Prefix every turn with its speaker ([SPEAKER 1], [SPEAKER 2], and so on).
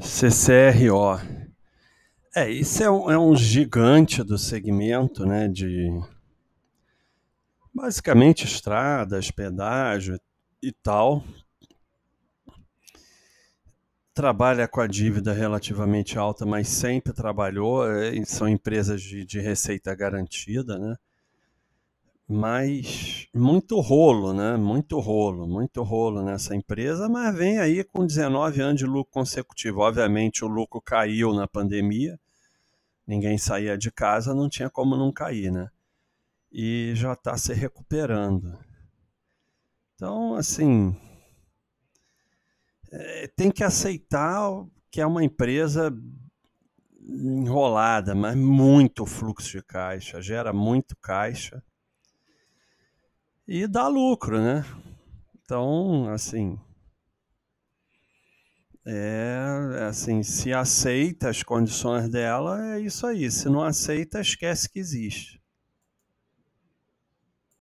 [SPEAKER 1] CCRO. É, isso é um, é um gigante do segmento, né? De basicamente estradas, pedágio e tal. Trabalha com a dívida relativamente alta, mas sempre trabalhou. é, São empresas de, de receita garantida, né? Mas muito rolo, né? Muito rolo, muito rolo nessa empresa, mas vem aí com 19 anos de lucro consecutivo. Obviamente o lucro caiu na pandemia, ninguém saía de casa, não tinha como não cair, né? E já está se recuperando. Então, assim, é, tem que aceitar que é uma empresa enrolada, mas muito fluxo de caixa, gera muito caixa e dá lucro, né? Então, assim, é assim, se aceita as condições dela, é isso aí. Se não aceita, esquece que existe.